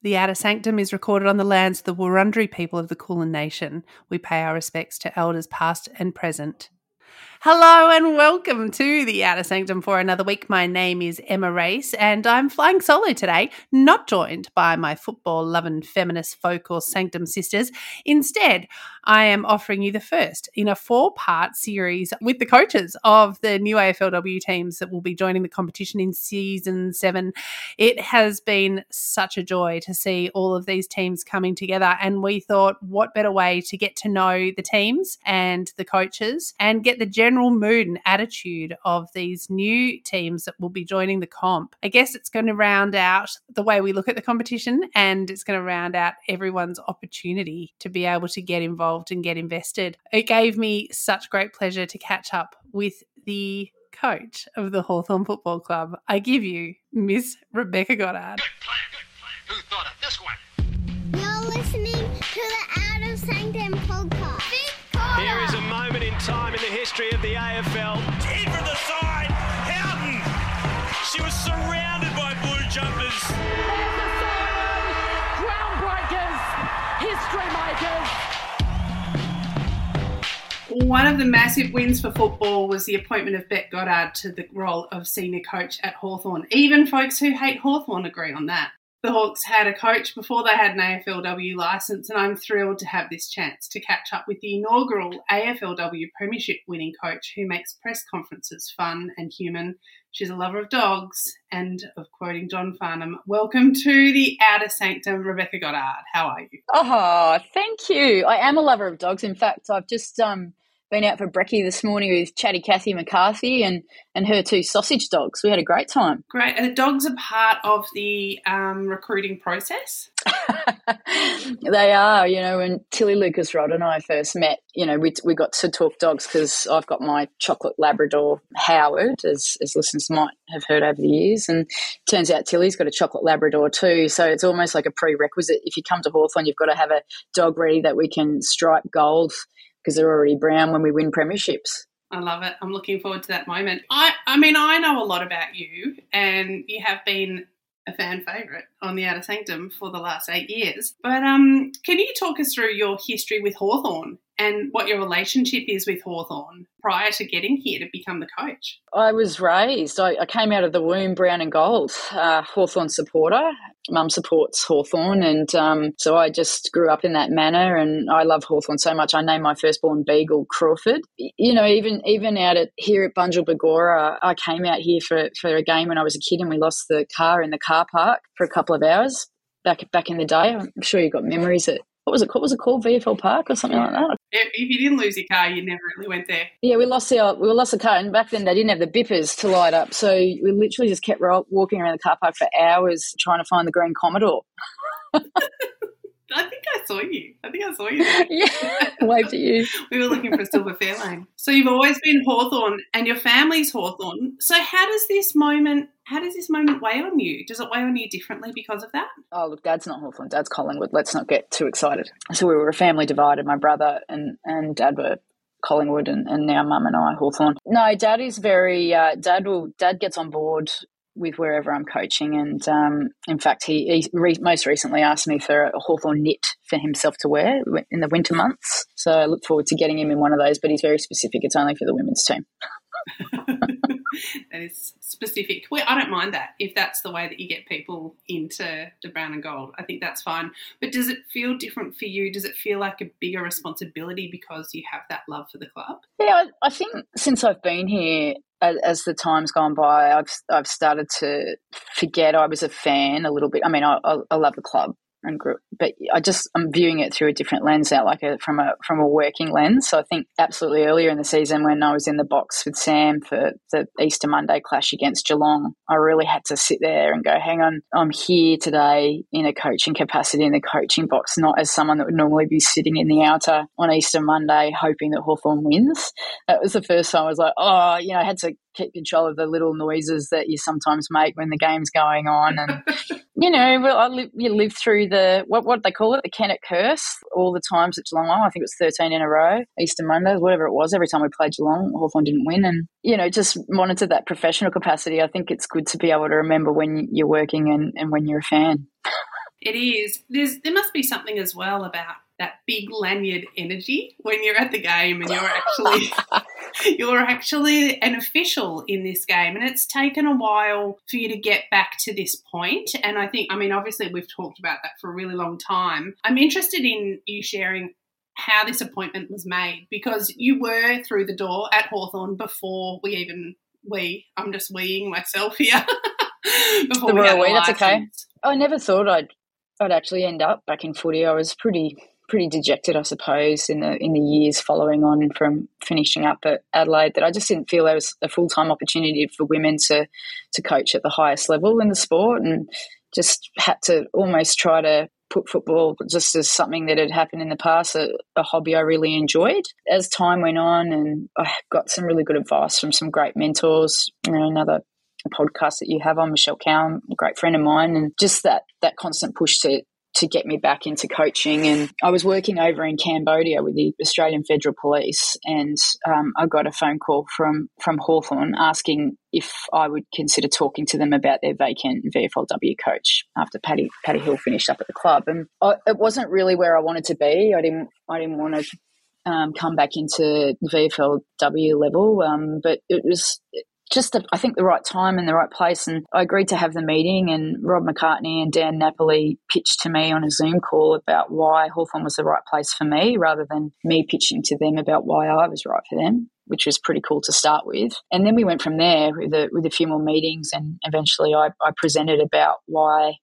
The Outer Sanctum is recorded on the lands of the Wurundjeri people of the Kulin Nation. We pay our respects to elders past and present. Hello and welcome to the Outer Sanctum for another week. My name is Emma Race and I'm flying solo today, not joined by my football loving feminist folk or Sanctum sisters. Instead, I am offering you the first in a four part series with the coaches of the new AFLW teams that will be joining the competition in season seven. It has been such a joy to see all of these teams coming together, and we thought, what better way to get to know the teams and the coaches and get the general mood and attitude of these new teams that will be joining the comp. I guess it's going to round out the way we look at the competition and it's going to round out everyone's opportunity to be able to get involved and get invested. It gave me such great pleasure to catch up with the coach of the Hawthorn Football Club. I give you Miss Rebecca Goddard. Good plan, good plan. Who thought of this one? You're listening to the Outer Sanctum podcast. Here is a moment in time in the history of the AFL. in from the side. Houghton. She was surrounded by blue jumpers. There's the siren! Groundbreakers! History makers! One of the massive wins for football was the appointment of Bec Goddard to the role of senior coach at Hawthorn. Even folks who hate Hawthorn agree on that. The Hawks had a coach before they had an AFLW licence, and I'm thrilled to have this chance to catch up with the inaugural AFLW Premiership winning coach who makes press conferences fun and human. She's a lover of dogs, and of quoting John Farnham, welcome to the Outer Sanctum, Rebecca Goddard. How are you? Oh, thank you. I am a lover of dogs. In fact, I've just um, been out for brekkie this morning with Chatty Cathy McCarthy and, and her two sausage dogs. We had a great time. Great. And the dogs are part of the um, recruiting process. they are, you know, when Tilly Lucas-Rodd and I first met, you know, we, we got to talk dogs because I've got my chocolate Labrador Howard, as, as listeners might have heard over the years. And turns out Tilly's got a chocolate Labrador too. So it's almost like a prerequisite. If you come to Hawthorn, you've got to have a dog ready that we can stripe gold because they're already brown when we win premierships. I love it. I'm looking forward to that moment. I, I mean, I know a lot about you, and you have been a fan favourite on the Outer Sanctum for the last eight years. But um, can you talk us through your history with Hawthorn and what your relationship is with Hawthorn prior to getting here to become the coach? I was raised, I, I came out of the womb brown and gold, uh, Hawthorn supporter. Mum supports Hawthorn, and um, so I just grew up in that manner. And I love Hawthorn so much. I named my firstborn beagle Crawford. You know, even even out at here at Bunjil Bagora, I came out here for for a game when I was a kid, and we lost the car in the car park for a couple of hours back back in the day. I'm sure you got memories at what was it called? Was it called VFL Park or something like that? If if you didn't lose your car, you never really went there. Yeah, we lost our we lost the car, and back then they didn't have the bippers to light up, so we literally just kept walking around the car park for hours trying to find the green Commodore. I think I saw you. I think I saw you. Yeah, waved at you. we were looking for a Silver Fairlane. So you've always been Hawthorn and your family's Hawthorn. So how does this moment how does this moment weigh on you? Does it weigh on you differently because of that? Oh, look, Dad's not Hawthorn. Dad's Collingwood. Let's not get too excited. So we were a family divided. My brother and, and Dad were Collingwood, and, and now Mum and I Hawthorn. No, Dad is very. Uh, Dad will. Dad gets on board with wherever I'm coaching, and um, in fact, he, he re- most recently asked me for a Hawthorn knit for himself to wear in the winter months. So I look forward to getting him in one of those. But he's very specific. It's only for the women's team. that is specific. Well, I don't mind that if that's the way that you get people into the brown and gold. I think that's fine. But does it feel different for you? Does it feel like a bigger responsibility because you have that love for the club? Yeah, I, I think since I've been here, as, the time's gone by, I've I've started to forget I was a fan a little bit. I mean, I, I love the club and grew, but I just I'm viewing it through a different lens now, like a, from a from a working lens. So I think absolutely earlier in the season when I was in the box with Sam for the Easter Monday clash against Geelong, I really had to sit there and go, hang on, I'm here today in a coaching capacity in the coaching box, not as someone that would normally be sitting in the outer on Easter Monday hoping that Hawthorn wins. That was the first time I was like, oh, you know, I had to keep control of the little noises that you sometimes make when the game's going on. And, you know, well, I live, you live through the, what what they call it, the Kennett curse, all the times at Geelong. I think it was 13 in a row, Easter Mondays, whatever it was. Every time we played Geelong, Hawthorn didn't win. And, you know, just monitor that professional capacity. I think it's good to be able to remember when you're working and, and when you're a fan. It is. There's there must be something as well about that big lanyard energy when you're at the game and you're actually you're actually an official in this game and it's taken a while for you to get back to this point. and I think I mean obviously we've talked about that for a really long time. I'm interested in you sharing how this appointment was made because you were through the door at Hawthorn before we even we I'm just weeing myself here. before The we had we, that's okay. I never thought I'd I'd actually end up back in footy. I was pretty pretty dejected, I suppose, in the in the years following on from finishing up at Adelaide. That I just didn't feel there was a full time opportunity for women to to coach at the highest level in the sport, and just had to almost try to put football just as something that had happened in the past, a, a hobby I really enjoyed. As time went on, and I got some really good advice from some great mentors. You know, another podcast that you have on Michelle Cowan, a great friend of mine, and just that that constant push to to get me back into coaching. And I was working over in Cambodia with the Australian Federal Police, and um, I got a phone call from from Hawthorn asking if I would consider talking to them about their vacant VFLW coach after Paddy Paddy Hill finished up at the club. And I, it wasn't really where I wanted to be. I didn't I didn't want to. Um, come back into VFLW level, um, but it was just the, I think the right time and the right place. And I agreed to have the meeting. And Rob McCartney and Dan Napoli pitched to me on a Zoom call about why Hawthorn was the right place for me, rather than me pitching to them about why I was right for them. Which was pretty cool to start with, and then we went from there with a, with a few more meetings, and eventually I, I presented about why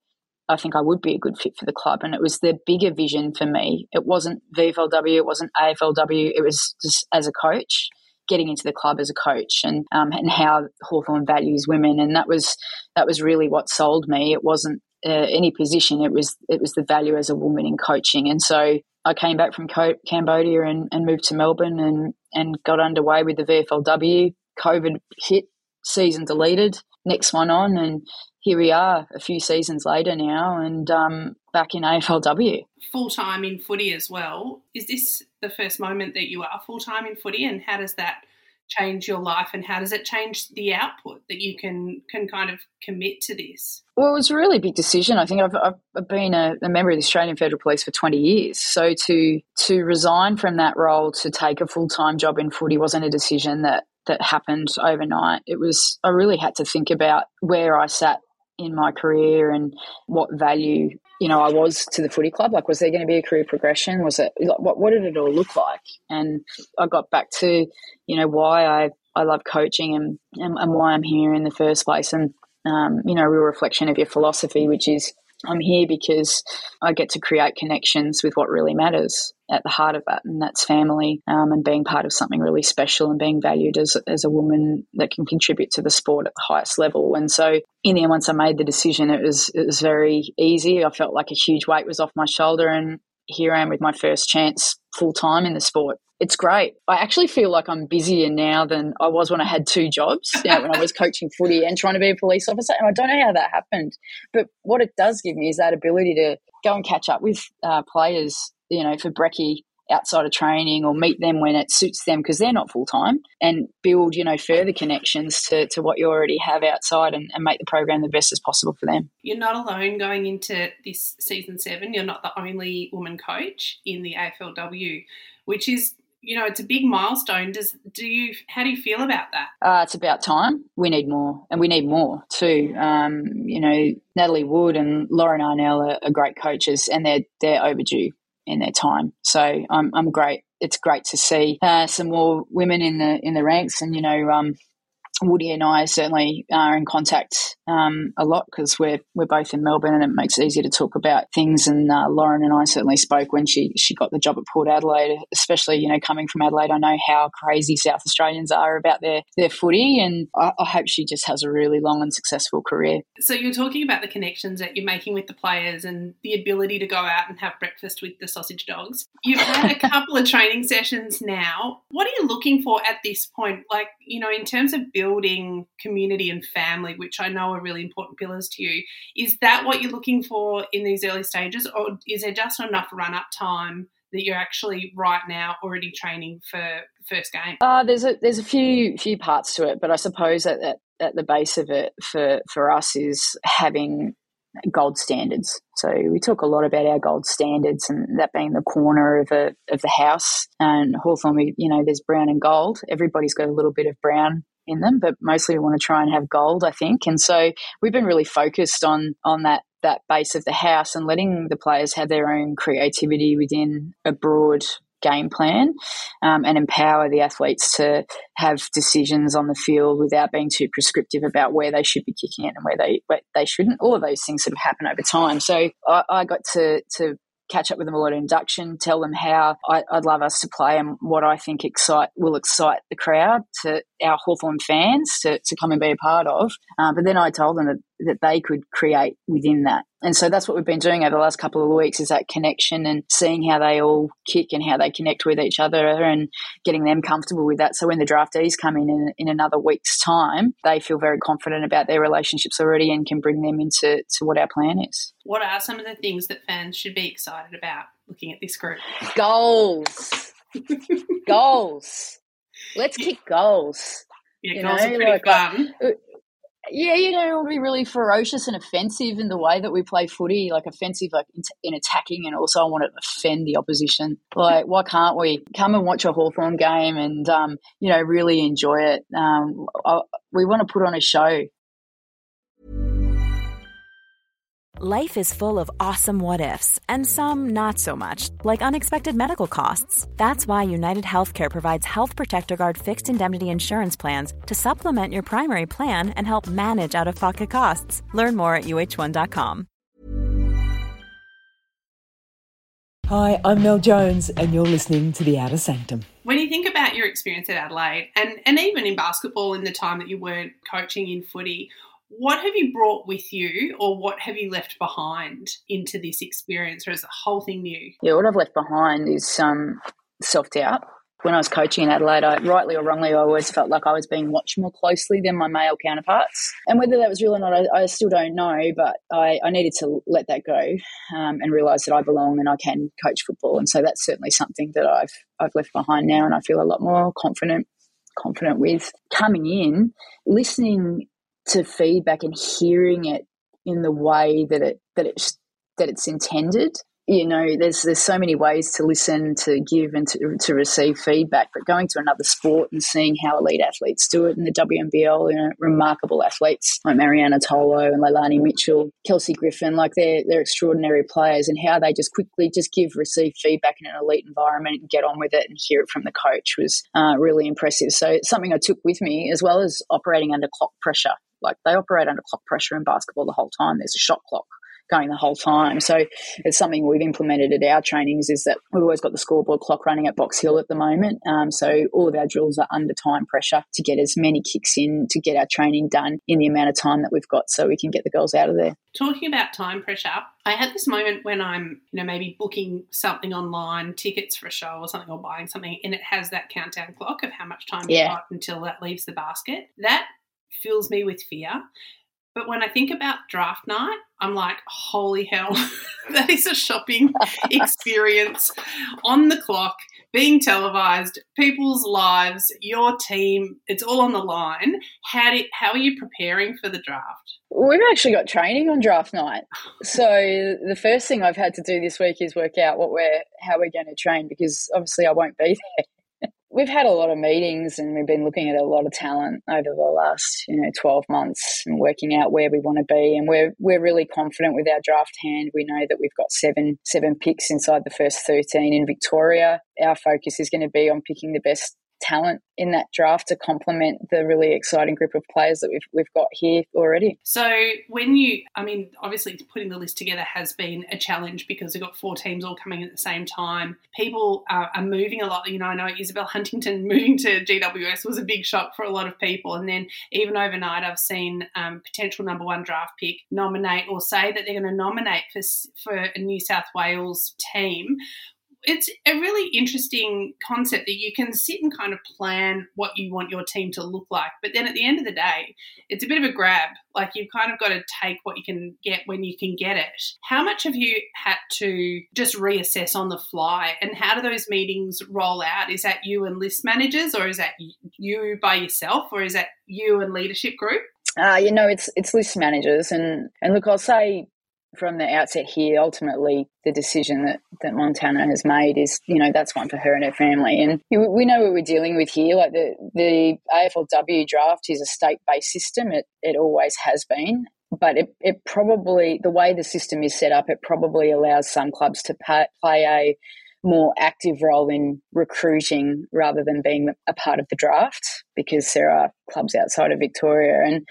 I think I would be a good fit for the club. And it was the bigger vision for me. It wasn't VFLW, it wasn't AFLW, it was just as a coach, getting into the club as a coach and um, and how Hawthorn values women. And that was that was really what sold me. It wasn't uh, any position, it was it was the value as a woman in coaching. And so I came back from Co- Cambodia and, and moved to Melbourne and, and got underway with the VFLW. COVID hit, season deleted, next one on, and here we are a few seasons later now and um, back in AFLW. Full time in footy as well. Is this the first moment that you are full time in footy, and how does that change your life, and how does it change the output that you can can kind of commit to this? Well, it was a really big decision. I think I've, I've been a, a, member of the Australian Federal Police for 20 years. So to to resign from that role to take a full time job in footy wasn't a decision that that happened overnight. It was I really had to think about where I sat in my career and what value you know I was to the footy club. Like, was there going to be a career progression? Was it what what did it all look like? And I got back to you know why I I love coaching and and, and why I'm here in the first place. And um, you know, a real reflection of your philosophy, which is I'm here because I get to create connections with what really matters at the heart of that, and that's family um, and being part of something really special and being valued as, as a woman that can contribute to the sport at the highest level. And so, in the end, once I made the decision, it was it was very easy. I felt like a huge weight was off my shoulder, and here I am with my first chance full time in the sport. It's great. I actually feel like I'm busier now than I was when I had two jobs, you know, when I was coaching footy and trying to be a police officer. And I don't know how that happened. But what it does give me is that ability to go and catch up with uh, players, you know, for brekkie outside of training or meet them when it suits them because they're not full time and build, you know, further connections to, to what you already have outside and, and make the program the best as possible for them. You're not alone going into this season seven. You're not the only woman coach in the AFLW, which is you know, it's a big milestone. Does do you how do you feel about that? Uh, it's about time. We need more, and we need more too. Um, you know, Natalie Wood and Lauren Arnell are, are, great coaches, and they're they're overdue in their time. So I'm I'm great. It's great to see uh, some more women in the in the ranks, and you know, um, Woody and I certainly are in contact um, a lot because we're we're both in Melbourne, and it makes it easier to talk about things. And uh, Lauren and I certainly spoke when she she got the job at Port Adelaide, especially you know coming from Adelaide. I know how crazy South Australians are about their their footy, and I, I hope she just has a really long and successful career. So you're talking about the connections that you're making with the players and the ability to go out and have breakfast with the sausage dogs. You've had a couple of training sessions now. What are you looking for at this point? Like you know, in terms of building building community and family, which I know are really important pillars to you. Is that what you're looking for in these early stages, or is there just enough run up time that you're actually right now already training for first game? Uh, there's a there's a few few parts to it, but I suppose that at, at the base of it for for us is having gold standards. So we talk a lot about our gold standards and that being the corner of a of the house. And Hawthorn, we, you know, there's brown and gold. Everybody's got a little bit of brown in them, but mostly we want to try and have gold, I think. And so we've been really focused on on that that base of the house and letting the players have their own creativity within a broad game plan um, and empower the athletes to have decisions on the field without being too prescriptive about where they should be kicking it and where they where they shouldn't. All of those things sort of happen over time. So I, I got to to catch up with them a lot of induction, tell them how I, would love us to play and what I think excite will excite the crowd to our Hawthorn fans to, to come and be a part of. Uh, but then I told them that, that they could create within that. And so that's what we've been doing over the last couple of weeks is that connection and seeing how they all kick and how they connect with each other and getting them comfortable with that. So when the draftees come in, in in another week's time, they feel very confident about their relationships already and can bring them into to what our plan is. What are some of the things that fans should be excited about looking at this group? Goals. goals. Let's kick goals. Yeah, you goals know, are pretty like, fun. Uh, yeah, you know, it'll be really ferocious and offensive in the way that we play footy, like offensive, like in, in, attacking, and also I want to offend the opposition. Like, why can't we come and watch a Hawthorn game and, um, you know, really enjoy it? Um, I, we want to put on a show. Life is full of awesome what ifs, and some not so much, like unexpected medical costs. That's why United Healthcare provides Health Protector Guard fixed indemnity insurance plans to supplement your primary plan and help manage out of pocket costs. Learn more at uh1.com. Hi, I'm Mel Jones, and you're listening to The Outer Sanctum. When you think about your experience at Adelaide, and, and even in basketball in the time that you weren't coaching in footy, what have you brought with you, or what have you left behind into this experience, or is the whole thing new? Yeah, what I've left behind is some self doubt. When I was coaching in Adelaide, I, rightly or wrongly, I always felt like I was being watched more closely than my male counterparts. And whether that was real or not, I, I still don't know. But I, I, needed to let that go um, and realise that I belong and I can coach football. And so that's certainly something that I've I've left behind now, and I feel a lot more confident confident with coming in, listening to feedback and hearing it in the way that it that it that it's intended. You know there's there's so many ways to listen to give and to, to receive feedback but going to another sport and seeing how elite athletes do it in the WNBL you know remarkable athletes like Marianna Tolo and Leilani Mitchell Kelsey Griffin like they're they're extraordinary players and how they just quickly just give receive feedback in an elite environment and get on with it and hear it from the coach was uh, really impressive. So it's something I took with me as well as operating under clock pressure like they operate under clock pressure in basketball the whole time. There's a shot clock going the whole time. So it's something we've implemented at our trainings is that we've always got the scoreboard clock running at Box Hill at the moment. Um, so all of our drills are under time pressure to get as many kicks in to get our training done in the amount of time that we've got so we can get the girls out of there. Talking about time pressure, I had this moment when I'm, you know, maybe booking something online, tickets for a show or something, or buying something, and it has that countdown clock of how much time yeah. you've got until that leaves the basket. That fills me with fear. But when I think about draft night, I'm like, holy hell, that is a shopping experience on the clock, being televised, people's lives, your team, it's all on the line. How, do, how are you preparing for the draft? We've actually got training on draft night. So the first thing I've had to do this week is work out what we're how we're going to train because obviously I won't be there we've had a lot of meetings and we've been looking at a lot of talent over the last you know 12 months and working out where we want to be. And we're we're really confident with our draft hand. We know that we've got seven seven picks inside the first 13 in Victoria. Our focus is going to be on picking the best talent in that draft to complement the really exciting group of players that we've we've got here already. So when you, I mean, obviously putting the list together has been a challenge because we've got four teams all coming at the same time. People are, are moving a lot. You know, I know Isabel Huntington moving to GWS was a big shock for a lot of people, and then even overnight, I've seen um, potential number one draft pick nominate or say that they're going to nominate for for a New South Wales team it's a really interesting concept that you can sit and kind of plan what you want your team to look like. But then at the end of the day, it's a bit of a grab. Like you've kind of got to take what you can get when you can get it. How much have you had to just reassess on the fly? And how do those meetings roll out? Is that you and list managers, or is that you by yourself, or is that you and leadership group? Uh, you know, it's it's list managers, and and look, I'll say from the outset here, ultimately, the decision that, that Montana has made is, you know, that's one for her and her family. And we know what we're dealing with here. Like the, the AFLW draft is a state based system, it, it always has been. But it, it probably, the way the system is set up, it probably allows some clubs to play a more active role in recruiting rather than being a part of the draft because there are clubs outside of Victoria. And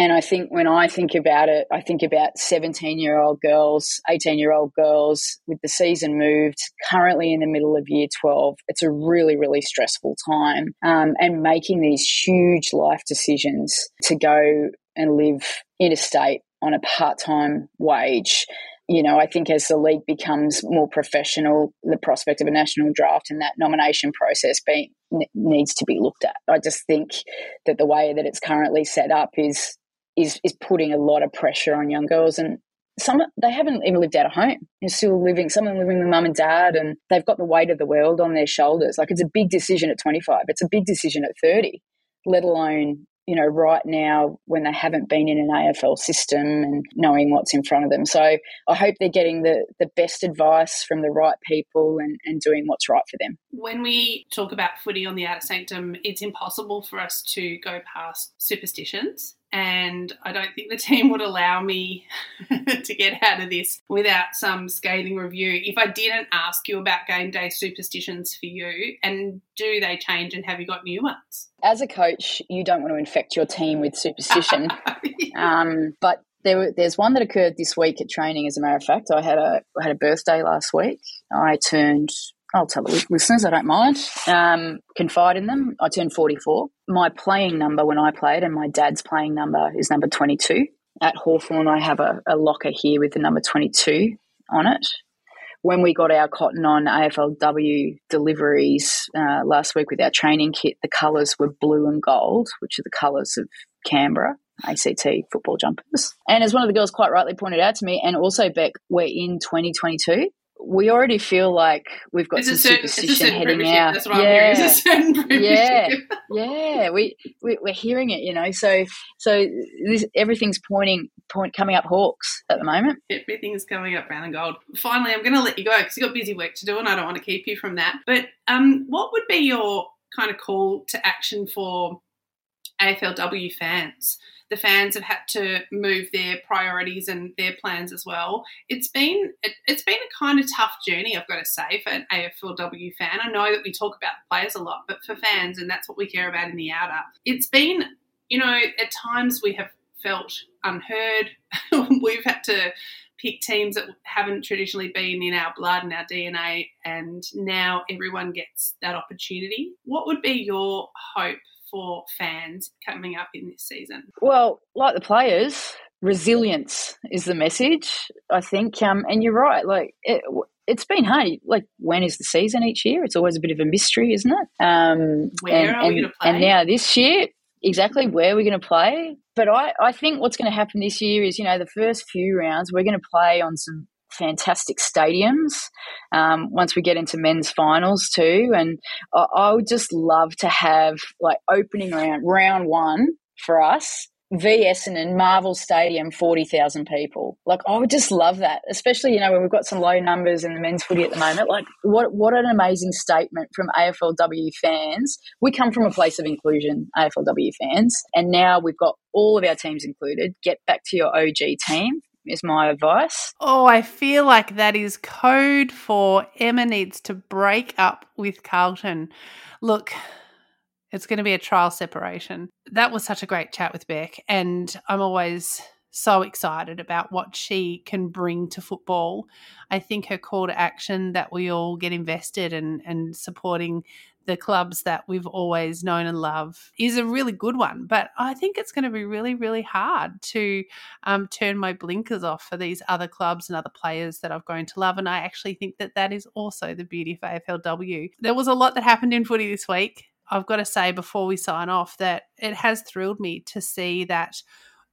and I think when I think about it, I think about 17 year old girls, 18 year old girls with the season moved, currently in the middle of year 12. It's a really, really stressful time. Um, and making these huge life decisions to go and live interstate on a part time wage you know, I think as the league becomes more professional, the prospect of a national draft and that nomination process being needs to be looked at. I just think that the way that it's currently set up is is is putting a lot of pressure on young girls and some they haven't even lived out of home. They're still living. Some of them living with mum and dad, and they've got the weight of the world on their shoulders. Like it's a big decision at 25. It's a big decision at 30. Let alone you know right now when they haven't been in an AFL system and knowing what's in front of them. So I hope they're getting the the best advice from the right people and and doing what's right for them. When we talk about footy on the outer sanctum, it's impossible for us to go past superstitions and I don't think the team would allow me to get out of this without some scathing review. If I didn't ask you about game day superstitions for you, and do they change, and have you got new ones? As a coach, you don't want to infect your team with superstition, um, but there, there's one that occurred this week at training. As a matter of fact, I had a I had a birthday last week. I turned I'll tell the listeners, I don't mind. Um, confide in them. I turned 44. My playing number when I played, and my dad's playing number is number 22. At Hawthorn, I have a, a locker here with the number 22 on it. When we got our cotton on AFLW deliveries uh, last week with our training kit, the colours were blue and gold, which are the colours of Canberra. ACT football jumpers. And as one of the girls quite rightly pointed out to me, and also Bec, we're in 2022 we already feel like we've got some certain, superstition heading out. yeah, yeah, yeah. We, we are hearing it, you know. So so this, everything's pointing point coming up Hawks at the moment. Everything's coming up brown and gold. Finally, I'm going to let you go because you've got busy work to do, and I don't want to keep you from that. But um, what would be your kind of call to action for AFLW fans? The fans have had to move their priorities and their plans as well. It's been it, has been a kind of tough journey, I've got to say, for an AFLW fan. I know that we talk about the players a lot, but for fans, and that's what we care about in the outer, it's been, you know, at times we have felt unheard. We've had to pick teams that haven't traditionally been in our blood and our DNA, and now everyone gets that opportunity. What would be your hope for fans coming up in this season? Well, like the players, resilience is the message, I think. Um, and you're right, like it, it's been hard. Like, when is the season each year? It's always a bit of a mystery, isn't it? Um, where and, are we going to play? And now this year, exactly where we're going to play. But I, I think what's going to happen this year is, you know, the first few rounds, we're going to play on some fantastic stadiums um, once we get into men's finals too. And I, I would just love to have like opening round, round one for us v Essendon Marvel Stadium, 40,000 people. Like, I would just love that, especially, you know, when we've got some low numbers in the men's footy at the moment. Like, what, what an amazing statement from AFLW fans. We come from a place of inclusion, AFLW fans, and now we've got all of our teams included. Get back to your OG team is my advice. Oh, I feel like that is code for Emma needs to break up with Carlton. Look, it's going to be a trial separation. That was such a great chat with Bec, and I'm always so excited about what she can bring to football. I think her call to action that we all get invested in and supporting the clubs that we've always known and love is a really good one. But I think it's going to be really, really hard to um, turn my blinkers off for these other clubs and other players that I've grown to love. And I actually think that that is also the beauty of AFLW. There was a lot that happened in footy this week. I've got to say before we sign off that it has thrilled me to see that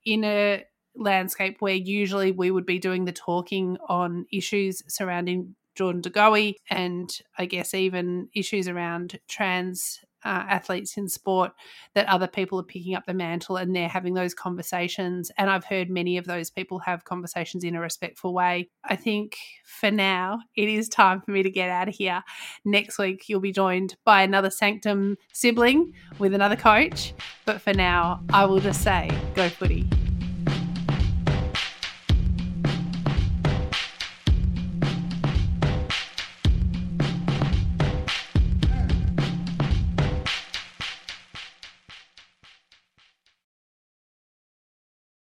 in a landscape where usually we would be doing the talking on issues surrounding Jordan De Goey and I guess even issues around trans uh, athletes in sport that other people are picking up the mantle and they're having those conversations. And I've heard many of those people have conversations in a respectful way. I think for now, it is time for me to get out of here. Next week, you'll be joined by another Sanctum sibling with another coach. But for now, I will just say go footy.